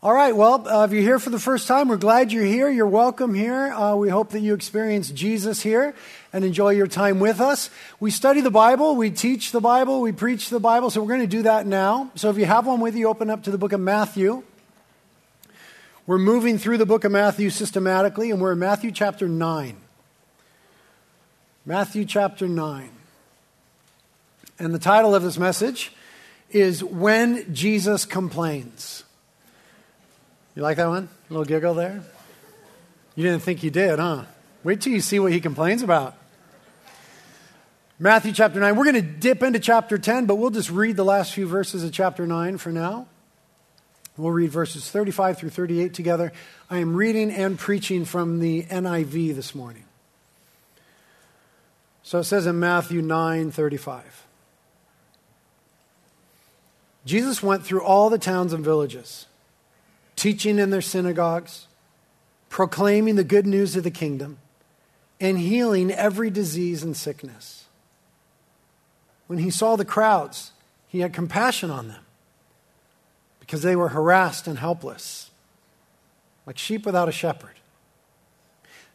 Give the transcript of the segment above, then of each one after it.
All right, well, uh, if you're here for the first time, we're glad you're here. You're welcome here. Uh, we hope that you experience Jesus here and enjoy your time with us. We study the Bible, we teach the Bible, we preach the Bible, so we're going to do that now. So if you have one with you, open up to the book of Matthew. We're moving through the book of Matthew systematically, and we're in Matthew chapter 9. Matthew chapter 9. And the title of this message is When Jesus Complains. You like that one? A little giggle there? You didn't think you did, huh? Wait till you see what he complains about. Matthew chapter 9. We're going to dip into chapter 10, but we'll just read the last few verses of chapter 9 for now. We'll read verses 35 through 38 together. I am reading and preaching from the NIV this morning. So it says in Matthew 9 35. Jesus went through all the towns and villages teaching in their synagogues, proclaiming the good news of the kingdom, and healing every disease and sickness. When he saw the crowds, he had compassion on them because they were harassed and helpless, like sheep without a shepherd.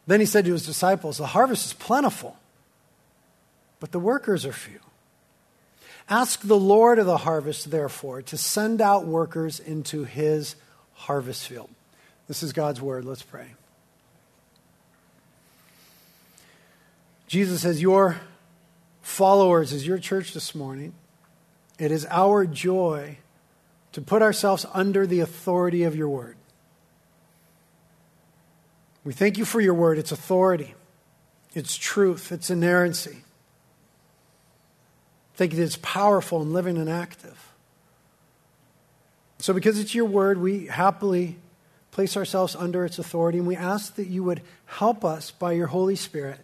Then he said to his disciples, The harvest is plentiful, but the workers are few. Ask the Lord of the harvest, therefore, to send out workers into his harvest field. This is God's word. Let's pray. Jesus, as your followers, as your church this morning, it is our joy to put ourselves under the authority of your word. We thank you for your word, its authority, its truth, its inerrancy. Thank you that it's powerful and living and active. So, because it's your word, we happily place ourselves under its authority, and we ask that you would help us by your Holy Spirit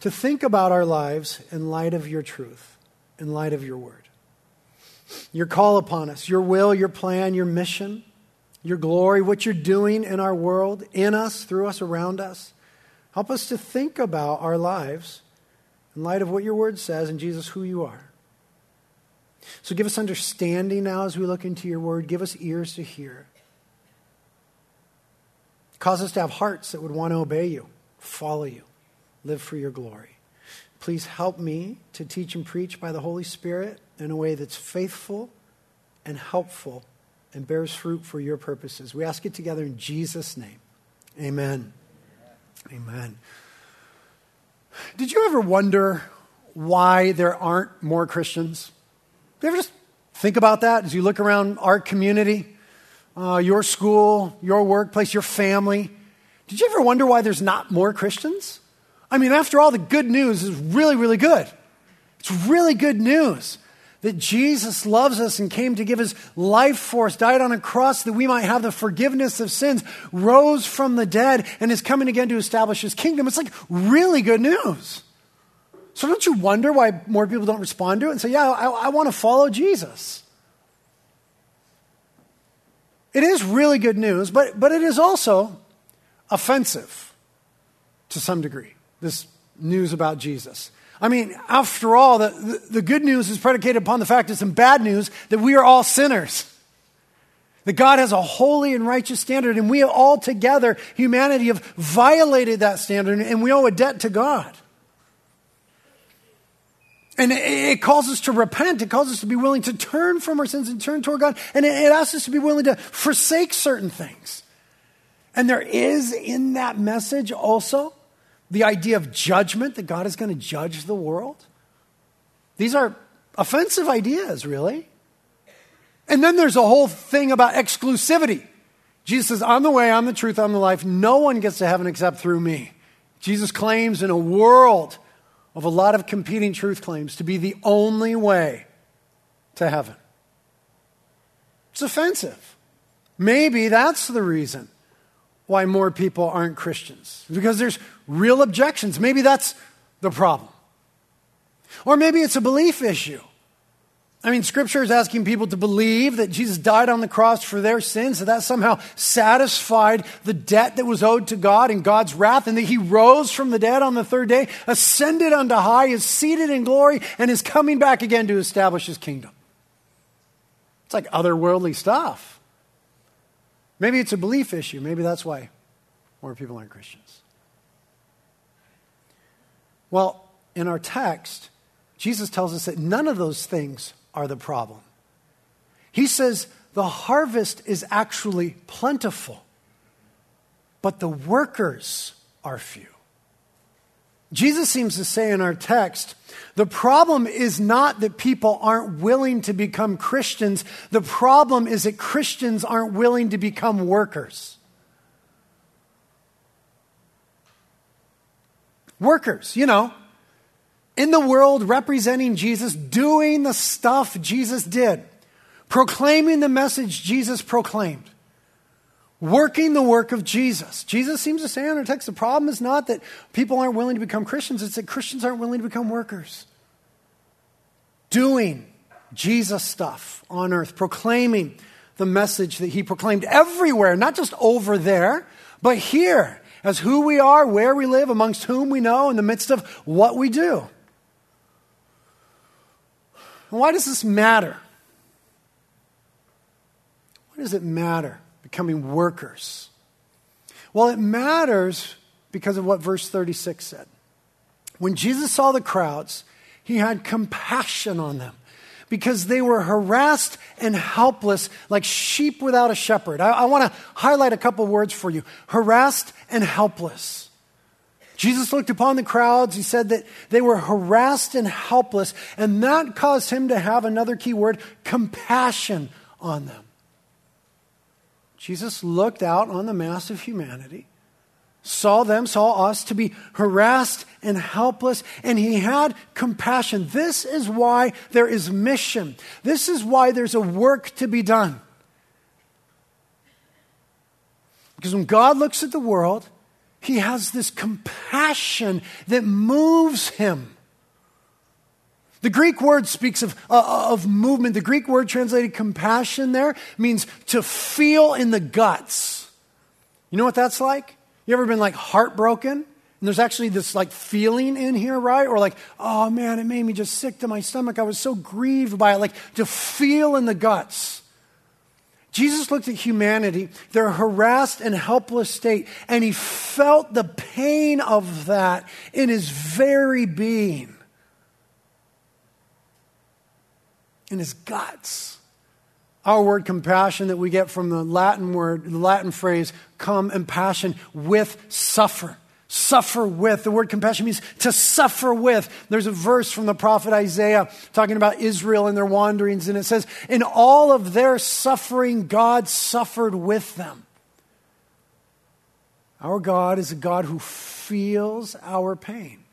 to think about our lives in light of your truth, in light of your word. Your call upon us, your will, your plan, your mission, your glory, what you're doing in our world, in us, through us, around us. Help us to think about our lives in light of what your word says and Jesus, who you are. So give us understanding now as we look into your word. Give us ears to hear. Cause us to have hearts that would want to obey you, follow you, live for your glory. Please help me to teach and preach by the Holy Spirit in a way that's faithful and helpful and bears fruit for your purposes. We ask it together in Jesus' name. Amen. Amen. Did you ever wonder why there aren't more Christians? You ever just think about that as you look around our community, uh, your school, your workplace, your family? Did you ever wonder why there's not more Christians? I mean, after all, the good news is really, really good. It's really good news that Jesus loves us and came to give his life for us, died on a cross that we might have the forgiveness of sins, rose from the dead, and is coming again to establish his kingdom. It's like really good news. So don't you wonder why more people don't respond to it and say, Yeah, I, I want to follow Jesus? It is really good news, but, but it is also offensive to some degree, this news about Jesus. I mean, after all, the, the, good news is predicated upon the fact that some bad news that we are all sinners. That God has a holy and righteous standard, and we all together, humanity, have violated that standard, and we owe a debt to God. And it calls us to repent. It calls us to be willing to turn from our sins and turn toward God. And it asks us to be willing to forsake certain things. And there is in that message also the idea of judgment, that God is going to judge the world. These are offensive ideas, really. And then there's a whole thing about exclusivity. Jesus says, I'm the way, I'm the truth, I'm the life. No one gets to heaven except through me. Jesus claims in a world of a lot of competing truth claims to be the only way to heaven. It's offensive. Maybe that's the reason why more people aren't Christians, because there's real objections. Maybe that's the problem. Or maybe it's a belief issue. I mean, Scripture is asking people to believe that Jesus died on the cross for their sins, that that somehow satisfied the debt that was owed to God and God's wrath, and that He rose from the dead on the third day, ascended unto high, is seated in glory, and is coming back again to establish His kingdom. It's like otherworldly stuff. Maybe it's a belief issue. Maybe that's why more people aren't Christians. Well, in our text, Jesus tells us that none of those things are the problem. He says the harvest is actually plentiful, but the workers are few. Jesus seems to say in our text the problem is not that people aren't willing to become Christians, the problem is that Christians aren't willing to become workers. Workers, you know, in the world representing Jesus, doing the stuff Jesus did, proclaiming the message Jesus proclaimed working the work of Jesus. Jesus seems to say in our text the problem is not that people aren't willing to become Christians, it's that Christians aren't willing to become workers. Doing Jesus stuff on earth, proclaiming the message that he proclaimed everywhere, not just over there, but here as who we are, where we live, amongst whom we know, in the midst of what we do. Why does this matter? Why does it matter? becoming workers? Well, it matters because of what verse 36 said. When Jesus saw the crowds, he had compassion on them because they were harassed and helpless like sheep without a shepherd. I, I want to highlight a couple words for you harassed and helpless. Jesus looked upon the crowds. He said that they were harassed and helpless, and that caused him to have another key word compassion on them. Jesus looked out on the mass of humanity, saw them, saw us to be harassed and helpless, and he had compassion. This is why there is mission. This is why there's a work to be done. Because when God looks at the world, he has this compassion that moves him. The Greek word speaks of, uh, of movement. The Greek word translated compassion there means to feel in the guts. You know what that's like? You ever been like heartbroken? And there's actually this like feeling in here, right? Or like, oh man, it made me just sick to my stomach. I was so grieved by it. Like to feel in the guts. Jesus looked at humanity, their harassed and helpless state, and he felt the pain of that in his very being. in his guts. Our word compassion that we get from the Latin word, the Latin phrase, come and passion with suffer. Suffer with. The word compassion means to suffer with. There's a verse from the prophet Isaiah talking about Israel and their wanderings, and it says, In all of their suffering, God suffered with them. Our God is a God who feels our pain.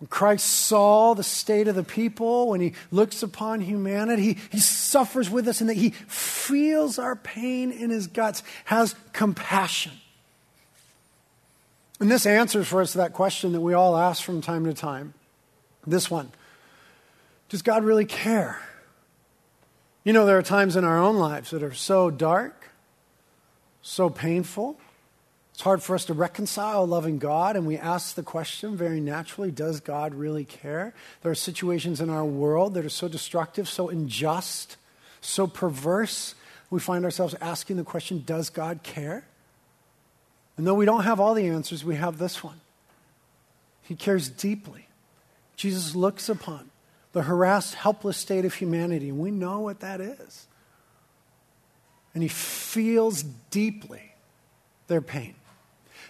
When Christ saw the state of the people, when he looks upon humanity, he, he suffers with us and that he feels our pain in his guts, has compassion. And this answers for us that question that we all ask from time to time. This one Does God really care? You know, there are times in our own lives that are so dark, so painful, it's hard for us to reconcile loving God, and we ask the question very naturally Does God really care? There are situations in our world that are so destructive, so unjust, so perverse. We find ourselves asking the question Does God care? And though we don't have all the answers, we have this one He cares deeply. Jesus looks upon the harassed, helpless state of humanity, and we know what that is. And He feels deeply their pain.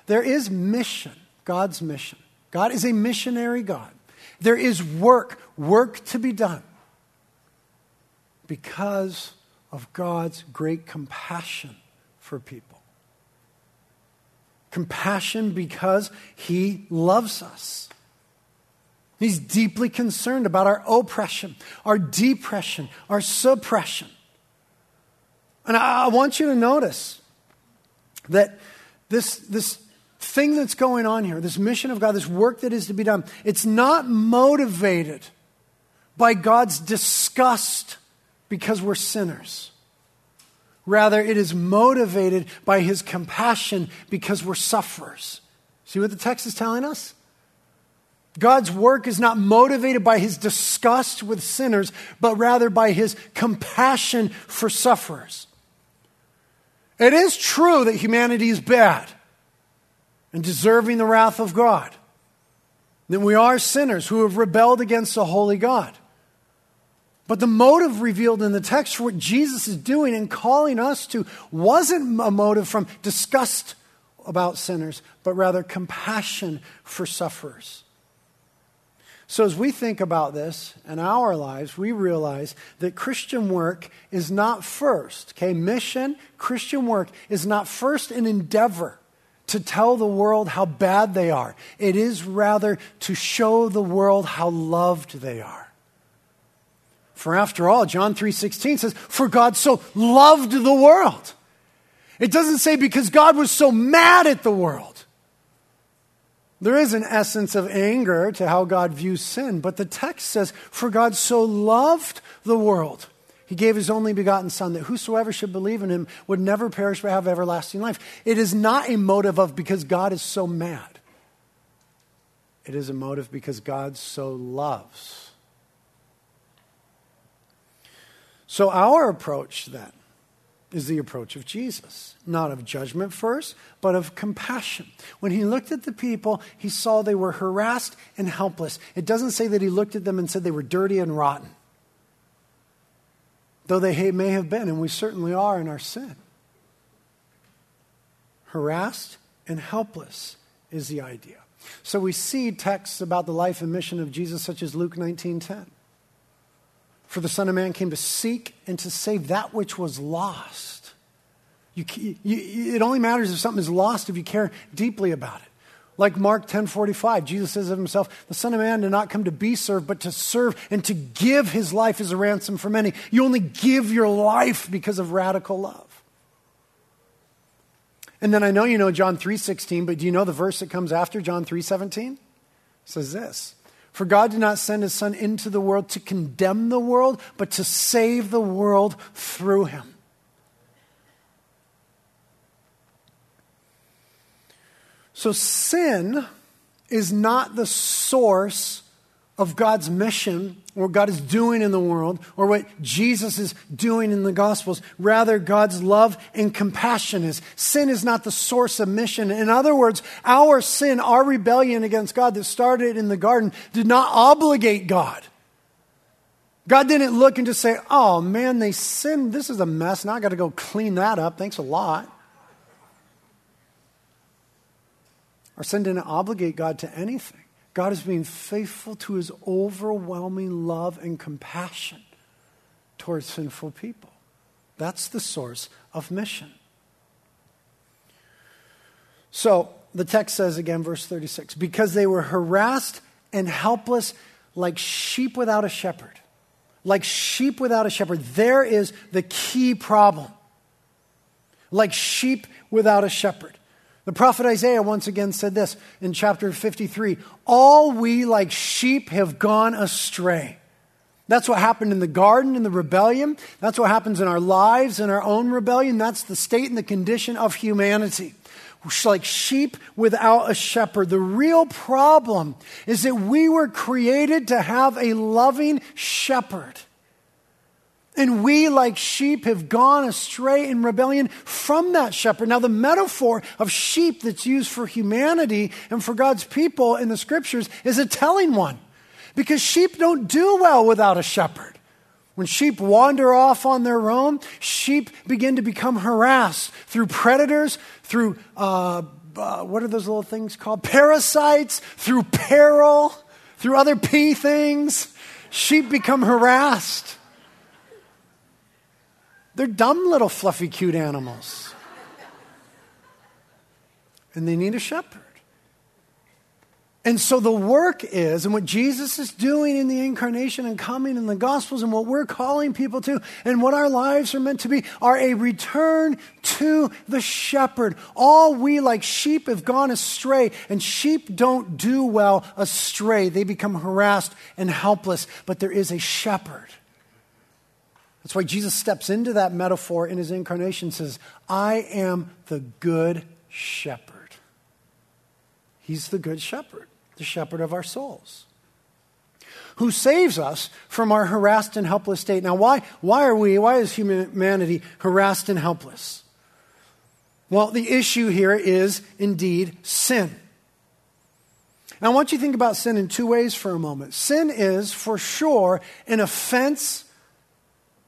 There is mission, God's mission. God is a missionary God. There is work, work to be done because of God's great compassion for people. Compassion because He loves us. He's deeply concerned about our oppression, our depression, our suppression. And I, want you to notice that this, this thing that's going on here, this mission of God, this work that is to be done, it's not motivated by God's disgust because we're sinners. Rather, it is motivated by his compassion because we're sufferers. See what the text is telling us? God's work is not motivated by his disgust with sinners, but rather by his compassion for sufferers. It is true that humanity is bad and deserving the wrath of God. That we are sinners who have rebelled against the holy God. But the motive revealed in the text for what Jesus is doing and calling us to wasn't a motive from disgust about sinners, but rather compassion for sufferers. So, as we think about this in our lives, we realize that Christian work is not first, okay? Mission, Christian work is not first an endeavor to tell the world how bad they are. It is rather to show the world how loved they are. For after all, John 3:16 says, "For God so loved the world." It doesn't say because God was so mad at the world. There is an essence of anger to how God views sin, but the text says, For God so loved the world, he gave his only begotten Son, that whosoever should believe in him would never perish but have everlasting life. It is not a motive of because God is so mad, it is a motive because God so loves. So, our approach then is the approach of Jesus. Not of judgment first, but of compassion. When he looked at the people, he saw they were harassed and helpless. It doesn't say that he looked at them and said they were dirty and rotten, though they may have been, and we certainly are in our sin. Harassed and helpless is the idea. So we see texts about the life and mission of Jesus, such as Luke 19:10. For the Son of Man came to seek and to save that which was lost. You, you, it only matters if something is lost if you care deeply about it. Like Mark 10:45, Jesus says of himself, "The Son of Man did not come to be served, but to serve and to give his life as a ransom for many." You only give your life because of radical love. And then I know you know John 3:16, but do you know the verse that comes after John 3:17? It says this. For God did not send his Son into the world to condemn the world, but to save the world through him. So sin is not the source of God's mission or what God is doing in the world or what Jesus is doing in the Gospels. Rather, God's love and compassion is. Sin is not the source of mission. In other words, our sin, our rebellion against God that started in the garden, did not obligate God. God didn't look and just say, oh man, they sinned. This is a mess. Now I got to go clean that up. Thanks a lot. Our sin didn't obligate God to anything. God is being faithful to his overwhelming love and compassion towards sinful people. That's the source of mission. So the text says again, verse 36 because they were harassed and helpless like sheep without a shepherd. Like sheep without a shepherd. There is the key problem. Like sheep without a shepherd. The prophet Isaiah once again said this in chapter 53 All we like sheep have gone astray. That's what happened in the garden, in the rebellion. That's what happens in our lives, in our own rebellion. That's the state and the condition of humanity. Like sheep without a shepherd. The real problem is that we were created to have a loving shepherd. And we, like sheep, have gone astray in rebellion from that shepherd. Now, the metaphor of sheep that's used for humanity and for God's people in the scriptures is a telling one. Because sheep don't do well without a shepherd. When sheep wander off on their own, sheep begin to become harassed through predators, through uh, uh, what are those little things called? Parasites, through peril, through other pea things. Sheep become harassed. They're dumb little fluffy, cute animals. And they need a shepherd. And so the work is, and what Jesus is doing in the incarnation and coming in the Gospels, and what we're calling people to, and what our lives are meant to be, are a return to the shepherd. All we, like sheep, have gone astray, and sheep don't do well astray. They become harassed and helpless, but there is a shepherd that's why Jesus steps into that metaphor in his incarnation and says, I am the good shepherd. He's the good shepherd, the shepherd of our souls, who saves us from our harassed and helpless state. Now, why, why are we, why is humanity harassed and helpless? Well, the issue here is indeed sin. Now, I want you to think about sin in two ways for a moment. Sin is, for sure, an offense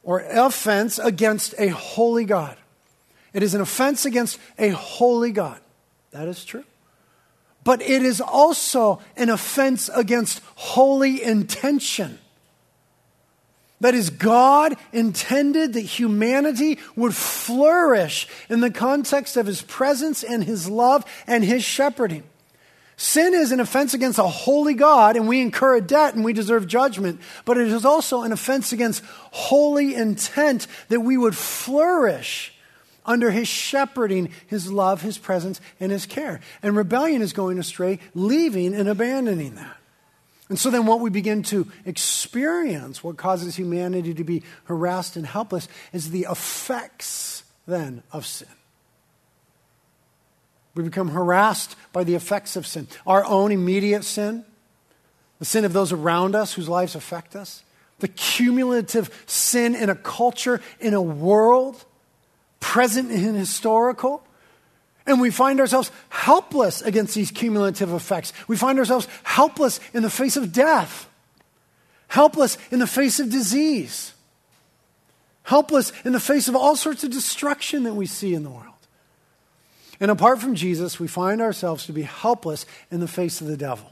or offense against a holy God. It is an offense against a holy God. That is true. But it is also an offense against holy intention. That is, God intended that humanity would flourish in the context of His presence and His love and His shepherding. Sin is an offense against a holy God, and we incur a debt and we deserve judgment. But it is also an offense against holy intent that we would flourish under his shepherding, his love, his presence, and his care. And rebellion is going astray, leaving and abandoning that. And so then, what we begin to experience, what causes humanity to be harassed and helpless, is the effects then of sin. We become harassed by the effects of sin. Our own immediate sin, the sin of those around us whose lives affect us, the cumulative sin in a culture, in a world, present and historical. And we find ourselves helpless against these cumulative effects. We find ourselves helpless in the face of death, helpless in the face of disease, helpless in the face of all sorts of destruction that we see in the world. And apart from Jesus, we find ourselves to be helpless in the face of the devil.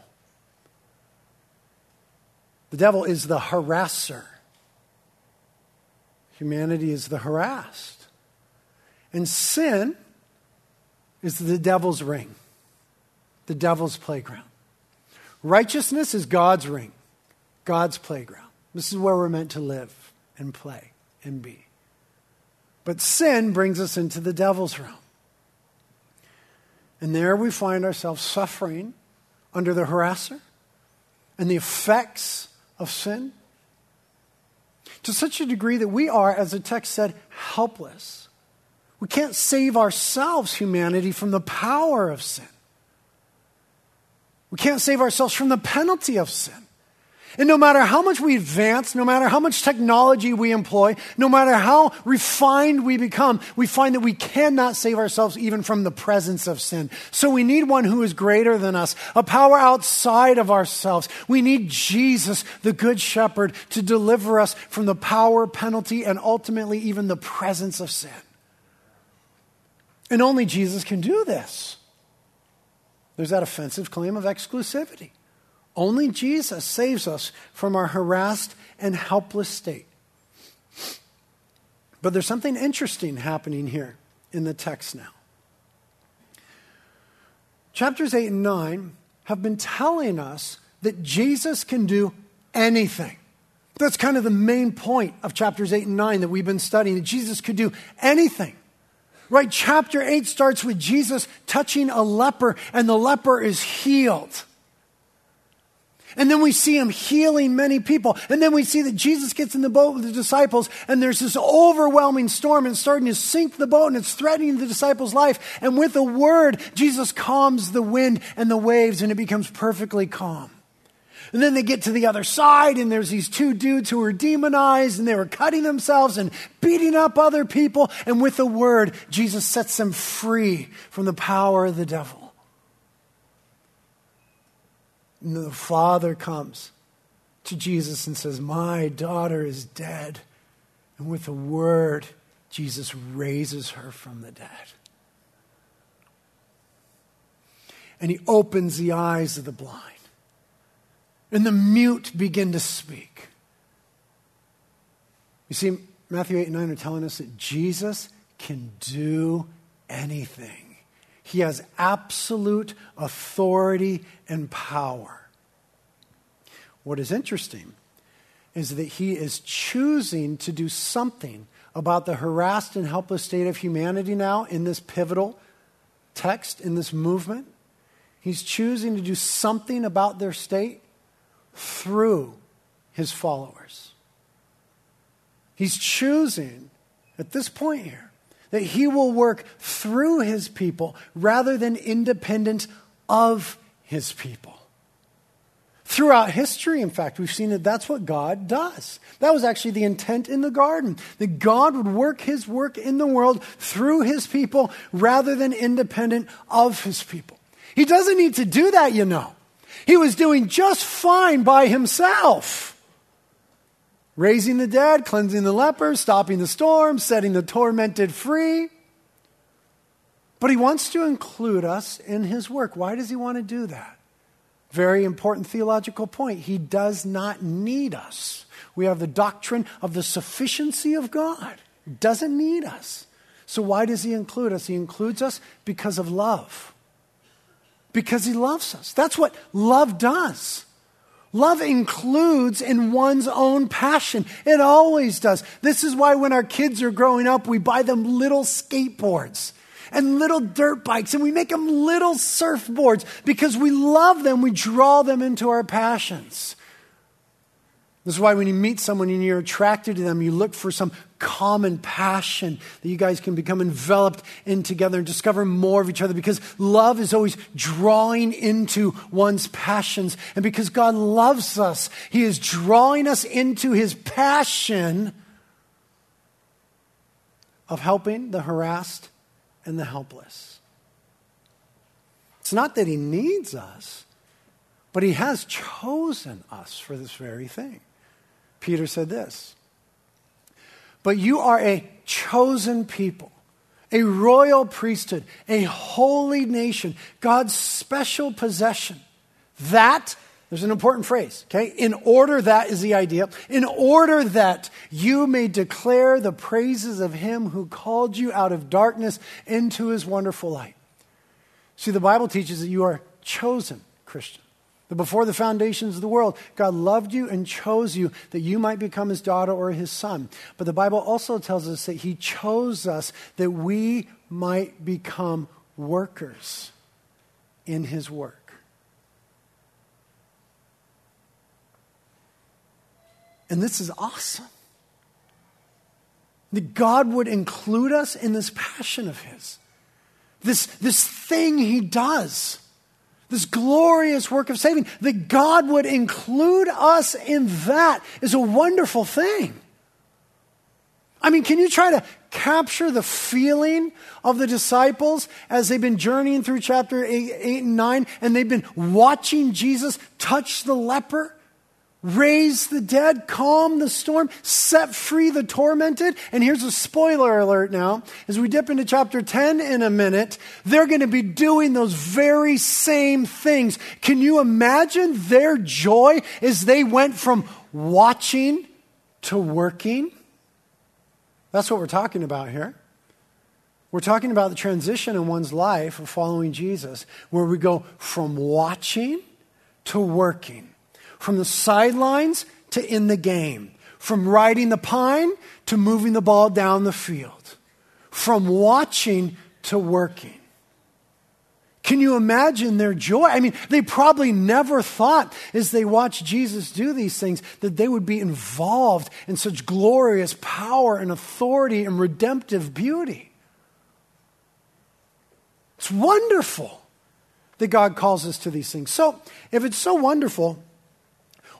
The devil is the harasser. Humanity is the harassed. And sin is the devil's ring, the devil's playground. Righteousness is God's ring, God's playground. This is where we're meant to live and play and be. But sin brings us into the devil's realm. And there we find ourselves suffering under the harasser and the effects of sin to such a degree that we are, as the text said, helpless. We can't save ourselves, humanity, from the power of sin. We can't save ourselves from the penalty of sin. And no matter how much we advance, no matter how much technology we employ, no matter how refined we become, we find that we cannot save ourselves even from the presence of sin. So we need one who is greater than us, a power outside of ourselves. We need Jesus, the Good Shepherd, to deliver us from the power, penalty, and ultimately even the presence of sin. And only Jesus can do this. There's that offensive claim of exclusivity. Only Jesus saves us from our harassed and helpless state. But there's something interesting happening here in the text now. Chapters 8 and 9 have been telling us that Jesus can do anything. That's kind of the main point of chapters 8 and 9 that we've been studying, that Jesus could do anything. Right? Chapter 8 starts with Jesus touching a leper, and the leper is healed. And then we see him healing many people. And then we see that Jesus gets in the boat with the disciples, and there's this overwhelming storm and it's starting to sink the boat, and it's threatening the disciples' life. And with a word, Jesus calms the wind and the waves, and it becomes perfectly calm. And then they get to the other side, and there's these two dudes who were demonized, and they were cutting themselves and beating up other people. And with a word, Jesus sets them free from the power of the devil. And the father comes to Jesus and says, My daughter is dead. And with a word, Jesus raises her from the dead. And he opens the eyes of the blind. And the mute begin to speak. You see, Matthew 8 and 9 are telling us that Jesus can do anything. He has absolute authority and power. What is interesting is that he is choosing to do something about the harassed and helpless state of humanity now in this pivotal text, in this movement. He's choosing to do something about their state through his followers. He's choosing, at this point here, that he will work through his people rather than independent of his people. Throughout history, in fact, we've seen that that's what God does. That was actually the intent in the garden, that God would work his work in the world through his people rather than independent of his people. He doesn't need to do that, you know. He was doing just fine by himself. Raising the dead, cleansing the lepers, stopping the storm, setting the tormented free. But he wants to include us in his work. Why does he want to do that? Very important theological point. He does not need us. We have the doctrine of the sufficiency of God. He doesn't need us. So why does he include us? He includes us because of love. Because he loves us. That's what love does. Love includes in one's own passion. It always does. This is why when our kids are growing up, we buy them little skateboards and little dirt bikes, and we make them little surfboards because we love them. We draw them into our passions. This is why when you meet someone and you're attracted to them, you look for some common passion that you guys can become enveloped in together and discover more of each other because love is always drawing into one's passions. And because God loves us, He is drawing us into His passion of helping the harassed and the helpless. It's not that He needs us, but He has chosen us for this very thing. Peter said this But you are a chosen people, a royal priesthood, a holy nation, God's special possession. That there's an important phrase, okay? In order that is the idea. In order that you may declare the praises of him who called you out of darkness into his wonderful light. See, the Bible teaches that you are chosen, Christian. That before the foundations of the world, God loved you and chose you that you might become his daughter or his son. But the Bible also tells us that he chose us that we might become workers in his work. And this is awesome. That God would include us in this passion of His, this, this thing He does, this glorious work of saving, that God would include us in that is a wonderful thing. I mean, can you try to capture the feeling of the disciples as they've been journeying through chapter 8, 8 and 9 and they've been watching Jesus touch the leper? Raise the dead, calm the storm, set free the tormented. And here's a spoiler alert now. As we dip into chapter 10 in a minute, they're going to be doing those very same things. Can you imagine their joy as they went from watching to working? That's what we're talking about here. We're talking about the transition in one's life of following Jesus, where we go from watching to working from the sidelines to in the game, from riding the pine to moving the ball down the field, from watching to working. Can you imagine their joy? I mean, they probably never thought as they watched Jesus do these things that they would be involved in such glorious power and authority and redemptive beauty. It's wonderful that God calls us to these things. So, if it's so wonderful,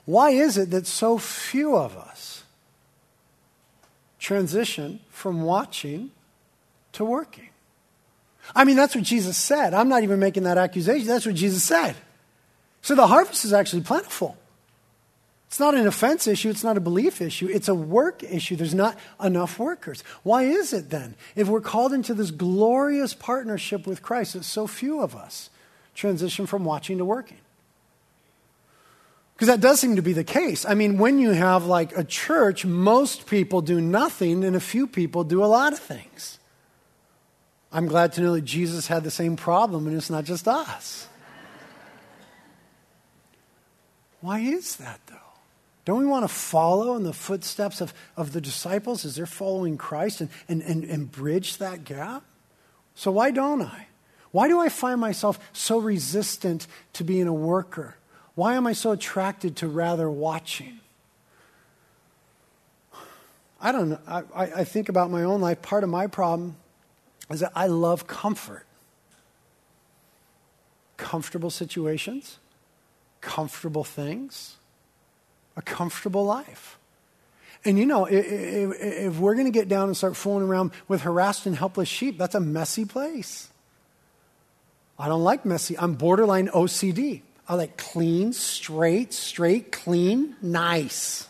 why is it that so few of us transition from watching to working? I mean, that's what Jesus said. I'm not even making that accusation. That's what Jesus said. So the harvest is actually plentiful. It's not an offense issue. It's not a belief issue. It's a work issue. There's not enough workers. Why is it then, if we're called into this glorious partnership with Christ, that so few of us transition from watching to working? Because that does seem to be the case. I mean, when you have like a church, most people do nothing and a few people do a lot of things. I'm glad to know that Jesus had the same problem and it's not just us. Why is that though? Don't we want to follow in the footsteps of, of the disciples as they're following Christ and, and, and, and bridge that gap? So why don't I? Why do I find myself so resistant to being a worker? Why am I so attracted to rather watching? I don't know. I, I think about my own life. Part of my problem is that I love comfort. Comfortable situations, comfortable things, a comfortable life. And you know, if, if we're going to get down and start fooling around with harassed and helpless sheep, that's a messy place. I don't like messy. I'm borderline OCD. I like clean, straight, straight, clean, nice,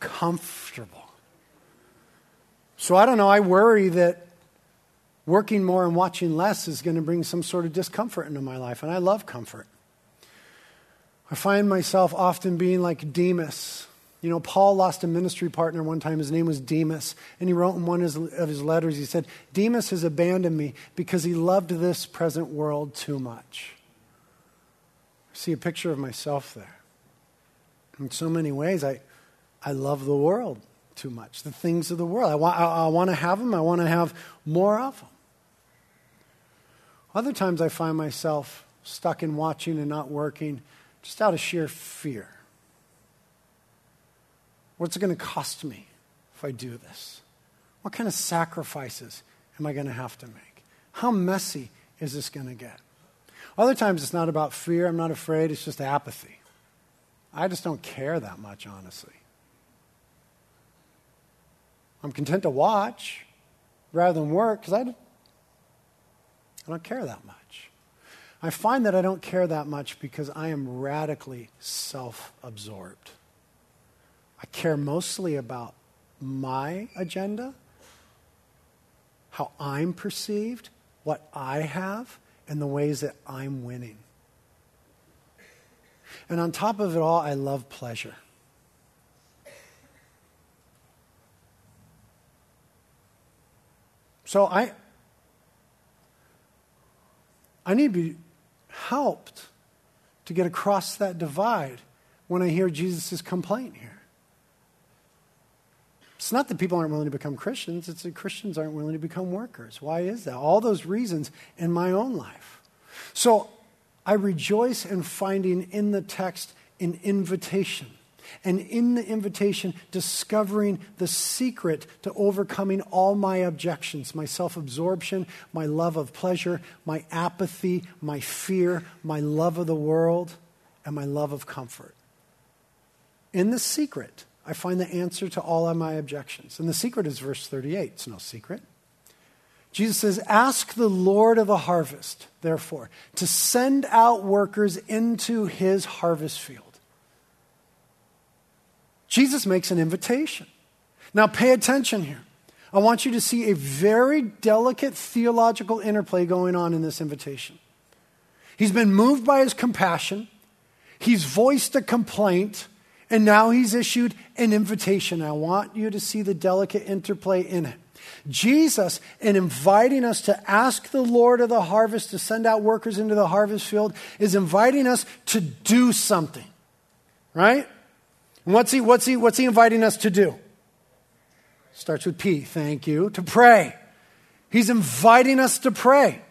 comfortable. So I don't know. I worry that working more and watching less is going to bring some sort of discomfort into my life, and I love comfort. I find myself often being like Demas. You know, Paul lost a ministry partner one time. His name was Demas. And he wrote in one of his letters, he said, Demas has abandoned me because he loved this present world too much. I see a picture of myself there. In so many ways, I, I love the world too much, the things of the world. I want, I, I want to have them, I want to have more of them. Other times, I find myself stuck in watching and not working just out of sheer fear. What's it going to cost me if I do this? What kind of sacrifices am I going to have to make? How messy is this going to get? Other times it's not about fear, I'm not afraid, it's just apathy. I just don't care that much, honestly. I'm content to watch rather than work because I, I don't care that much. I find that I don't care that much because I am radically self absorbed. I care mostly about my agenda, how I'm perceived, what I have, and the ways that I'm winning. And on top of it all, I love pleasure. So I, I need to be helped to get across that divide when I hear Jesus' complaint here. It's not that people aren't willing to become Christians, it's that Christians aren't willing to become workers. Why is that? All those reasons in my own life. So I rejoice in finding in the text an invitation. And in the invitation, discovering the secret to overcoming all my objections my self absorption, my love of pleasure, my apathy, my fear, my love of the world, and my love of comfort. In the secret, I find the answer to all of my objections. And the secret is verse 38. It's no secret. Jesus says, Ask the Lord of the harvest, therefore, to send out workers into his harvest field. Jesus makes an invitation. Now, pay attention here. I want you to see a very delicate theological interplay going on in this invitation. He's been moved by his compassion, he's voiced a complaint, and now he's issued an invitation. I want you to see the delicate interplay in it. Jesus, in inviting us to ask the Lord of the harvest to send out workers into the harvest field, is inviting us to do something. Right? And what's he, what's he, what's he inviting us to do? Starts with P, thank you, to pray. He's inviting us to pray.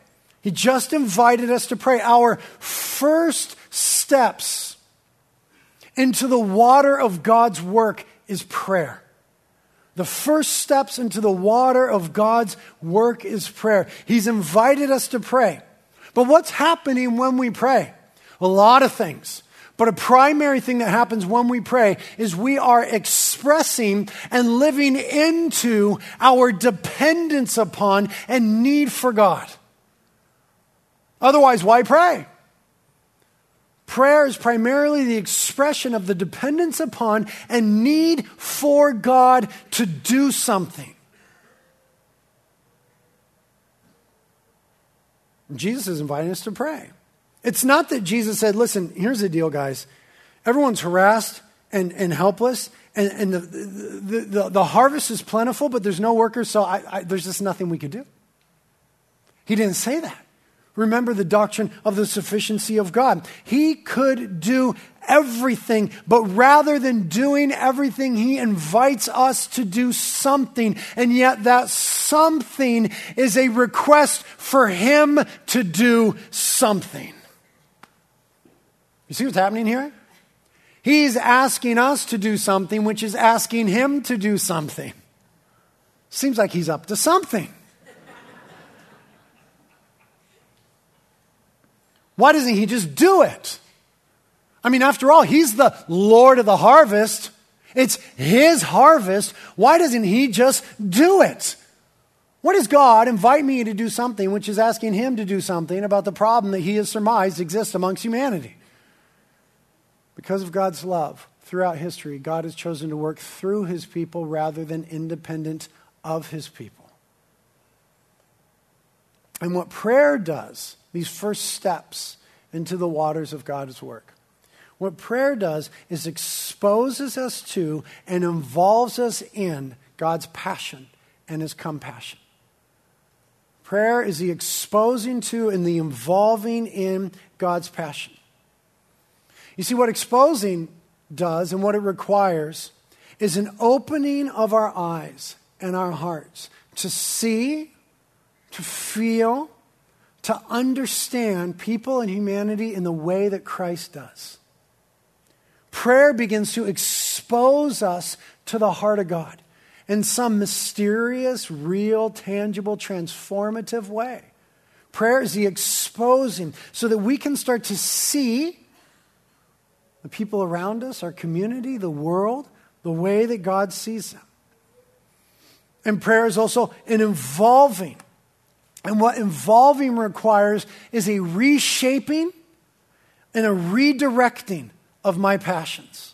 He just invited us to pray. Our first steps into the water of God's work is prayer. The first steps into the water of God's work is prayer. He's invited us to pray. But what's happening when we pray? A lot of things. But a primary thing that happens when we pray is we are expressing and living into our dependence upon and need for God. Otherwise, why pray? Prayer is primarily the expression of the dependence upon and need for God to do something. Jesus is inviting us to pray. It's not that Jesus said, listen, here's the deal, guys. Everyone's harassed and, and helpless, and, and the, the, the, the, harvest is plentiful, but there's no workers, so I, I, there's just nothing we could do. He didn't say that. Remember the doctrine of the sufficiency of God. He could do everything, but rather than doing everything, He invites us to do something. And yet, that something is a request for Him to do something. You see what's happening here? He's asking us to do something, which is asking Him to do something. Seems like He's up to something. Why doesn't he just do it? I mean, after all, he's the Lord of the harvest. It's his harvest. Why doesn't he just do it? What does God invite me to do something which is asking him to do something about the problem that he has surmised exists amongst humanity? Because of God's love throughout history, God has chosen to work through his people rather than independent of his people. And what prayer does, these first steps into the waters of God's work, what prayer does is exposes us to and involves us in God's passion and his compassion. Prayer is the exposing to and the involving in God's passion. You see, what exposing does and what it requires is an opening of our eyes and our hearts to see, to feel, to understand people and humanity in the way that Christ does. Prayer begins to expose us to the heart of God in some mysterious, real, tangible, transformative way. Prayer is the exposing so that we can start to see the people around us, our community, the world, the way that God sees them. And prayer is also an involving. And what involving requires is a reshaping and a redirecting of my passions.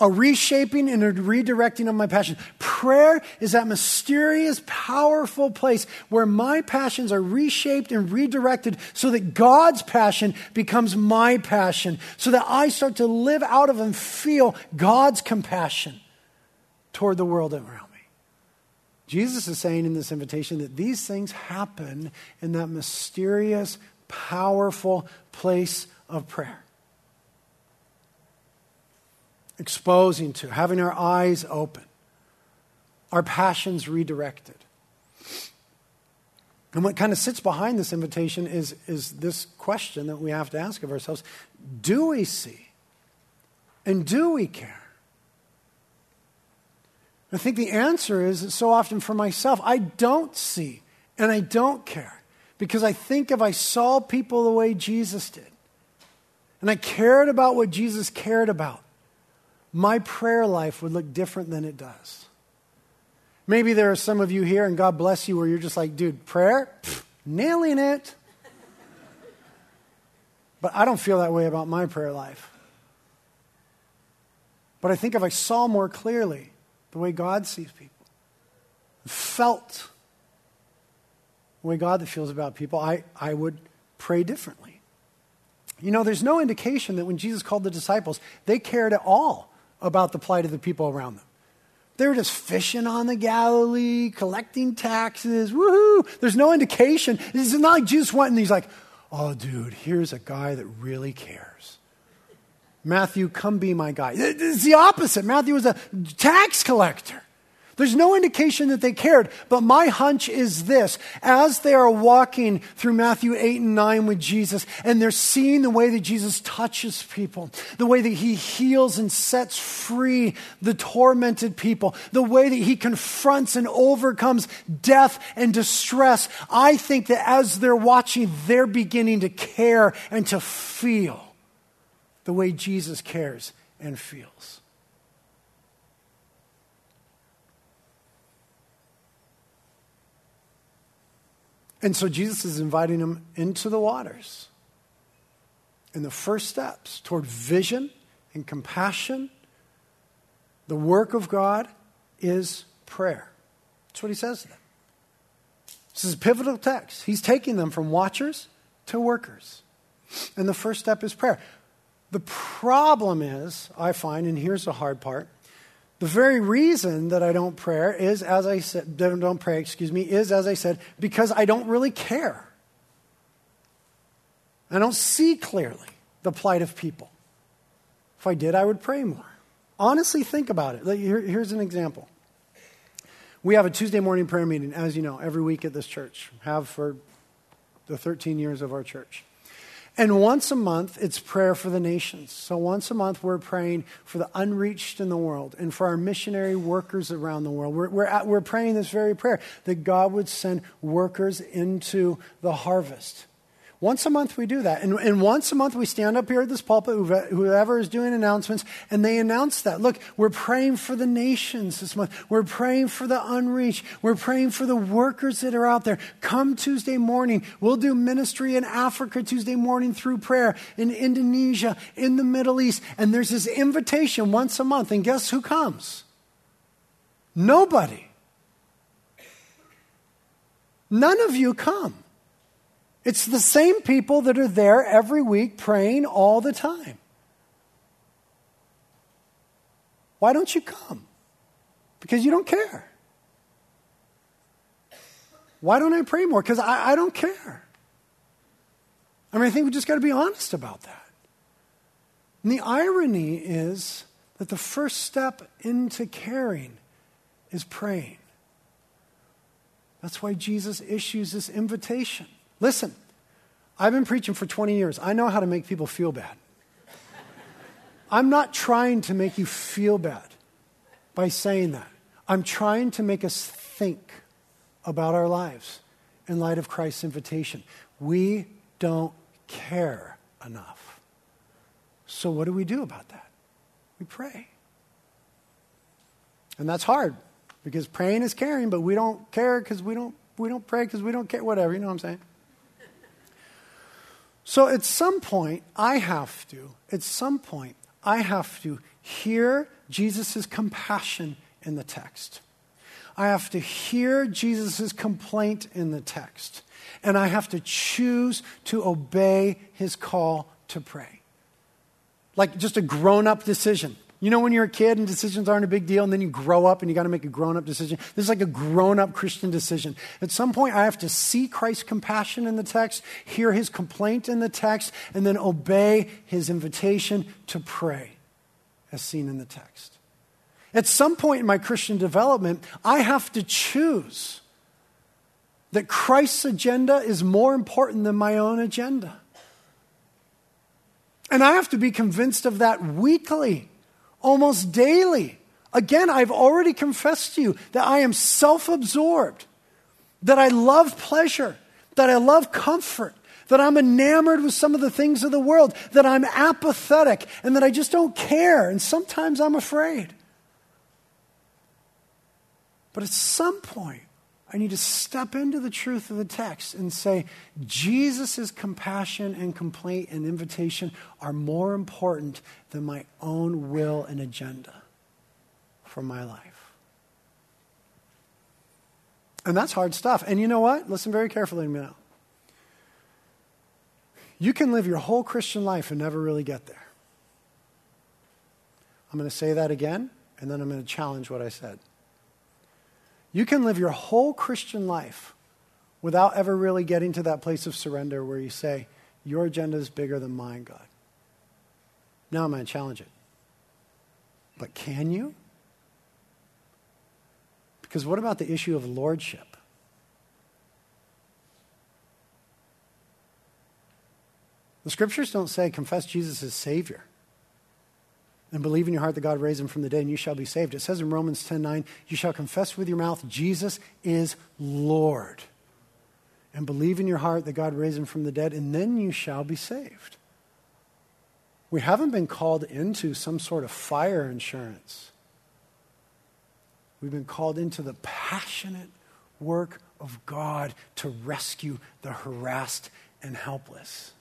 A reshaping and a redirecting of my passions. Prayer is that mysterious, powerful place where my passions are reshaped and redirected so that God's passion becomes my passion, so that I start to live out of and feel God's compassion toward the world around me. Jesus is saying in this invitation that these things happen in that mysterious, powerful place of prayer exposing to, having our eyes open, our passions redirected. And what kind of sits behind this invitation is, is this question that we have to ask of ourselves Do we see? And do we care? I think the answer is that so often for myself, I don't see and I don't care because I think if I saw people the way Jesus did and I cared about what Jesus cared about, my prayer life would look different than it does. Maybe there are some of you here, and God bless you, where you're just like, dude, prayer? Pfft, nailing it. But I don't feel that way about my prayer life. But I think if I saw more clearly the way God sees people, felt the way God feels about people, I, I would pray differently. You know, there's no indication that when Jesus called the disciples, they cared at all about the plight of the people around them. They were just fishing on the Galilee, collecting taxes. Woohoo! There's no indication. It's not like Jesus went and he's like, oh, dude, here's a guy that really cares. Matthew, come be my guy. It's the opposite. Matthew was a tax collector. There's no indication that they cared, but my hunch is this. As they are walking through Matthew 8 and 9 with Jesus, and they're seeing the way that Jesus touches people, the way that he heals and sets free the tormented people, the way that he confronts and overcomes death and distress, I think that as they're watching, they're beginning to care and to feel the way Jesus cares and feels. And so Jesus is inviting them into the waters. And the first steps toward vision and compassion, the work of God, is prayer. That's what he says to them. This is a pivotal text. He's taking them from watchers to workers. And the first step is prayer. The problem is, I find, and here's the hard part, the very reason that I don't pray is, as I said, don't pray, excuse me, is, as I said, because I don't really care. I don't see clearly the plight of people. If I did, I would pray more. Honestly, think about it. Here, here's an example. We have a Tuesday morning prayer meeting, as you know, every week at this church. Have for the 13 years of our church. And once a month, it's prayer for the nations. So once a month, we're praying for the unreached in the world and for our missionary workers around the world. We're, we're, at, we're praying this very prayer that God would send workers into the harvest. Once a month we do that. And, and once a month we stand up here at this pulpit, whoever is doing announcements, and they announce that. Look, we're praying for the nations this month. We're praying for the unreached. We're praying for the workers that are out there. Come Tuesday morning. We'll do ministry in Africa Tuesday morning through prayer, in Indonesia, in the Middle East. And there's this invitation once a month. And guess who comes? Nobody. None of you come. It's the same people that are there every week praying all the time. Why don't you come? Because you don't care. Why don't I pray more? Because I, I, don't care. I mean, I think we just got to be honest about that. And the irony is that the first step into caring is praying. That's why Jesus issues this invitation. Listen, I've been preaching for 20 years. I know how to make people feel bad. I'm not trying to make you feel bad by saying that. I'm trying to make us think about our lives in light of Christ's invitation. We don't care enough. So, what do we do about that? We pray. And that's hard because praying is caring, but we don't care because we don't, we don't pray because we don't care, whatever, you know what I'm saying? So at some point, I have to, at some point, I have to hear Jesus' compassion in the text. I have to hear Jesus' complaint in the text. And I have to choose to obey his call to pray. Like just a grown up decision. You know, when you're a kid and decisions aren't a big deal, and then you grow up and you got to make a grown up decision? This is like a grown up Christian decision. At some point, I have to see Christ's compassion in the text, hear his complaint in the text, and then obey his invitation to pray, as seen in the text. At some point in my Christian development, I have to choose that Christ's agenda is more important than my own agenda. And I have to be convinced of that weekly almost daily. Again, I've already confessed to you that I am self absorbed, that I love pleasure, that I love comfort, that I'm enamored with some of the things of the world, that I'm apathetic, and that I just don't care, and sometimes I'm afraid. But at some point, I need to step into the truth of the text and say, Jesus' compassion and complaint and invitation are more important than my own will and agenda for my life. And that's hard stuff. And you know what? Listen very carefully to me now. You can live your whole Christian life and never really get there. I'm going to say that again, and then I'm going to challenge what I said. You can live your whole Christian life without ever really getting to that place of surrender where you say, Your agenda is bigger than mine, God. Now I'm going to challenge it. But can you? Because what about the issue of lordship? The scriptures don't say confess Jesus as Savior and believe in your heart that God raised him from the dead, and you shall be saved. It says in Romans 10 9, you shall confess with your mouth Jesus is Lord. And believe in your heart that God raised him from the dead, and then you shall be saved. We haven't been called into some sort of fire insurance. We've been called into the passionate work of God to rescue the harassed and helpless.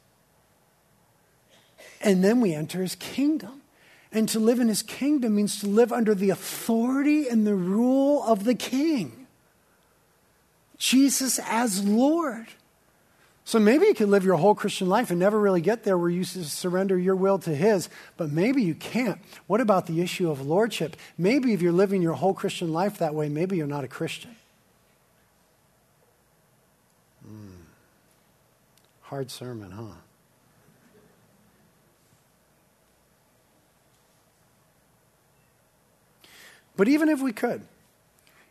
And then we enter his kingdom. And to live in his kingdom means to live under the authority and the rule of the king. Jesus as Lord. So maybe you could live your whole Christian life and never really get there where you surrender your will to His, but maybe you can't. What about the issue of lordship? Maybe if you're living your whole Christian life that way, maybe you're not a Christian. Mm. Hard sermon, huh? But even if we could,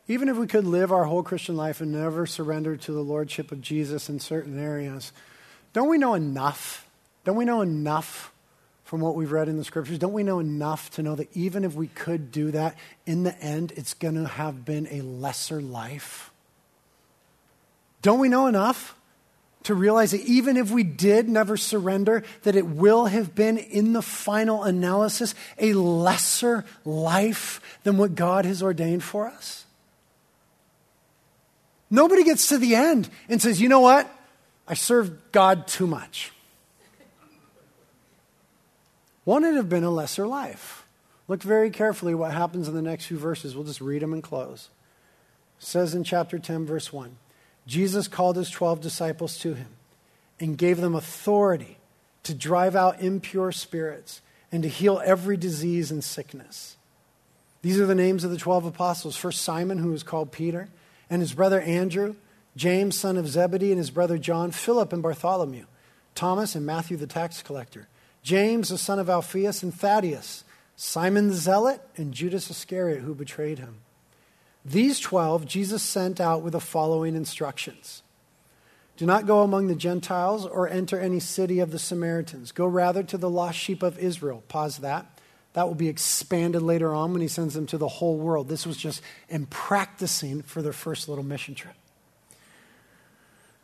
even if we could live our whole Christian life and never surrender to the Lordship of Jesus in certain areas, don't we know enough? Don't we know enough from what we've read in the scriptures? Don't we know enough to know that even if we could do that, in the end, it's going to have been a lesser life? Don't we know enough to realize that even if we did never surrender, that it will have been in the final analysis a lesser life than what God has ordained for us? Nobody gets to the end and says, you know what? I served God too much. Won't it have been a lesser life? Look very carefully what happens in the next few verses. We'll just read them and close. It says in chapter 10, verse 1 Jesus called his 12 disciples to him and gave them authority to drive out impure spirits and to heal every disease and sickness. These are the names of the 12 apostles. First, Simon, who is called Peter, and his brother Andrew, James, son of Zebedee, and his brother John, Philip and Bartholomew, Thomas and Matthew, the tax collector, James, the son of Alphaeus, and Thaddeus, Simon the zealot, and Judas Iscariot, who betrayed him. These 12 Jesus sent out with the following instructions Do not go among the Gentiles or enter any city of the Samaritans. Go rather to the lost sheep of Israel. Pause that. That will be expanded later on when he sends them to the whole world. This was just in practicing for their first little mission trip.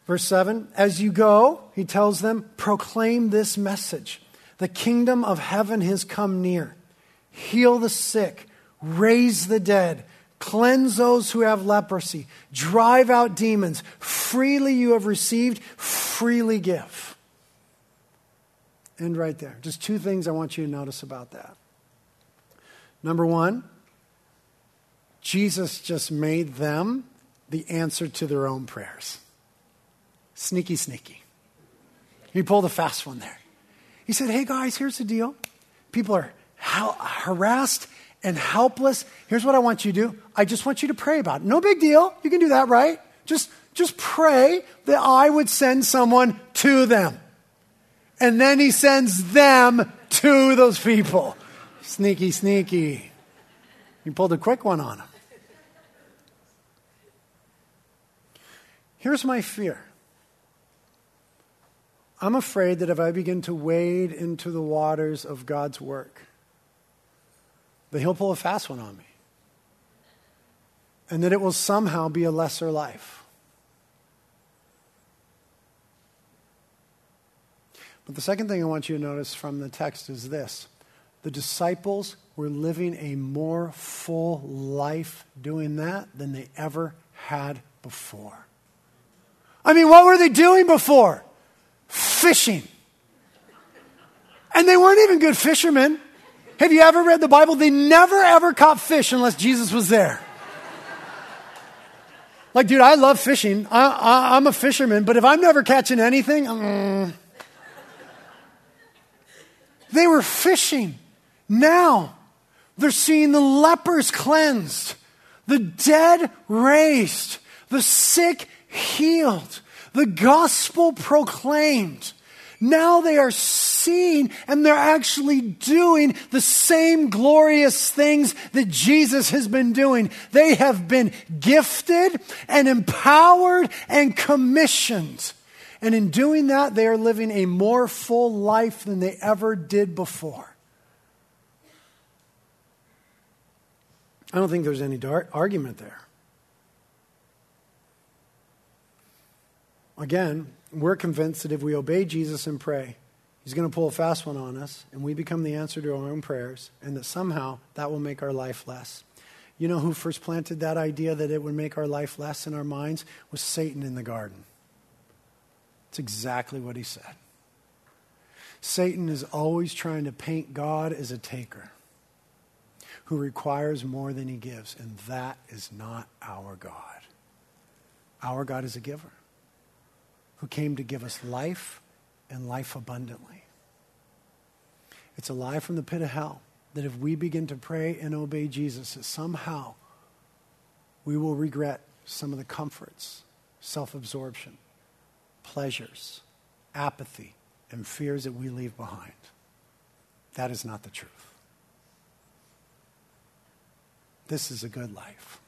Verse 7 As you go, he tells them, proclaim this message The kingdom of heaven has come near. Heal the sick, raise the dead Cleanse those who have leprosy. Drive out demons. Freely you have received, freely give. End right there. Just two things I want you to notice about that. Number one, Jesus just made them the answer to their own prayers. Sneaky, sneaky. He pulled a fast one there. He said, Hey guys, here's the deal. People are harassed and helpless, here's what I want you to do. I just want you to pray about it. No big deal. You can do that, right? Just, just pray that I would send someone to them. And then he sends them to those people. Sneaky, sneaky. You pulled a quick one on him. Here's my fear. I'm afraid that if I begin to wade into the waters of God's work, that he'll pull a fast one on me. And that it will somehow be a lesser life. But the second thing I want you to notice from the text is this the disciples were living a more full life doing that than they ever had before. I mean, what were they doing before? Fishing. And they weren't even good fishermen. Have you ever read the Bible? They never ever caught fish unless Jesus was there. Like, dude, I love fishing. I, am a fisherman, but if I'm never catching anything, um, they were fishing. Now they're seeing the lepers cleansed, the dead raised, the sick healed, the gospel proclaimed. Now they are seeing and they're actually doing the same glorious things that Jesus has been doing. They have been gifted and empowered and commissioned. And in doing that, they are living a more full life than they ever did before. I don't think there's any argument there. Again, we're convinced that if we obey Jesus and pray, He's going to pull a fast one on us, and we become the answer to our own prayers, and that somehow that will make our life less. You know who first planted that idea that it would make our life less in our minds? Was Satan in the garden. It's exactly what he said. Satan is always trying to paint God as a taker who requires more than he gives, and that is not our God. Our God is a giver who came to give us life and life abundantly. It's a lie from the pit of hell that if we begin to pray and obey Jesus, that somehow we will regret some of the comforts, self absorption, pleasures, apathy, and fears that we leave behind. That is not the truth. This is a good life.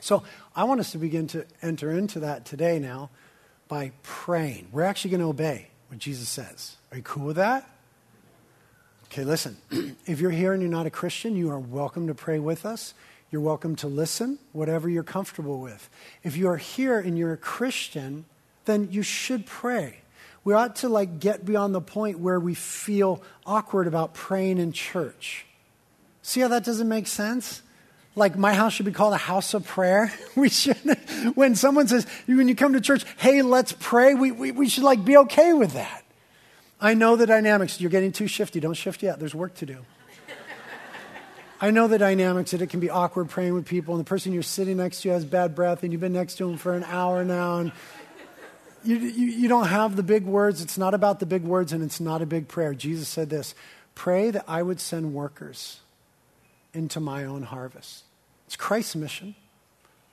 So I want us to begin to enter into that today now by praying. We're actually going to obey what Jesus says. Are you cool with that? Okay, listen. if you're here and you're not a Christian, you are welcome to pray with us. You're welcome to listen, whatever you're comfortable with. If you are here and you're a Christian, then you should pray. We ought to like get beyond the point where we feel awkward about praying in church. See how that doesn't make sense? Like my house should be called a house of prayer. We should, when someone says, when you come to church, hey, let's pray, we, we, we should like be okay with that. I know the dynamics. You're getting too shifty. Don't shift yet. There's work to do. I know the dynamics that it can be awkward praying with people, and the person you're sitting next to has bad breath, and you've been next to them for an hour now, and you, you, you don't have the big words. It's not about the big words, and it's not a big prayer. Jesus said this Pray that I would send workers into my own harvest. It's Christ's mission.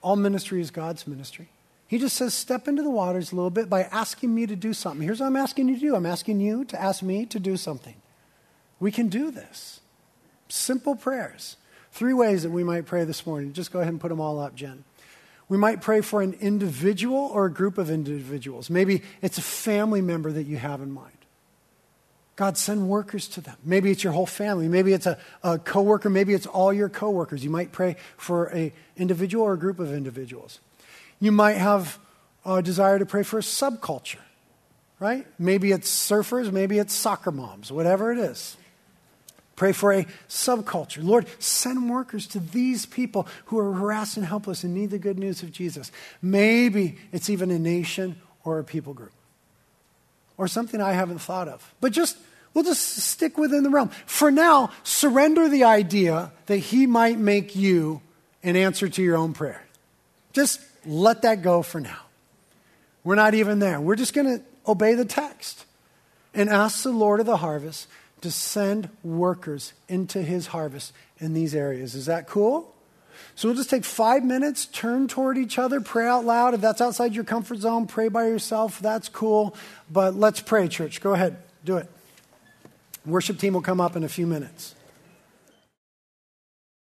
All ministry is God's ministry. He just says, step into the waters a little bit by asking me to do something. Here's what I'm asking you to do I'm asking you to ask me to do something. We can do this. Simple prayers. Three ways that we might pray this morning. Just go ahead and put them all up, Jen. We might pray for an individual or a group of individuals. Maybe it's a family member that you have in mind. God, send workers to them. Maybe it's your whole family. Maybe it's a, a coworker. Maybe it's all your coworkers. You might pray for an individual or a group of individuals. You might have a desire to pray for a subculture, right? Maybe it's surfers, maybe it's soccer moms, whatever it is. Pray for a subculture. Lord, send workers to these people who are harassed and helpless and need the good news of Jesus. Maybe it's even a nation or a people group or something I haven't thought of. But just, we'll just stick within the realm. For now, surrender the idea that He might make you an answer to your own prayer. Just let that go for now. We're not even there. We're just going to obey the text and ask the Lord of the harvest to send workers into his harvest in these areas. Is that cool? So we'll just take five minutes, turn toward each other, pray out loud. If that's outside your comfort zone, pray by yourself. That's cool. But let's pray, church. Go ahead, do it. Worship team will come up in a few minutes.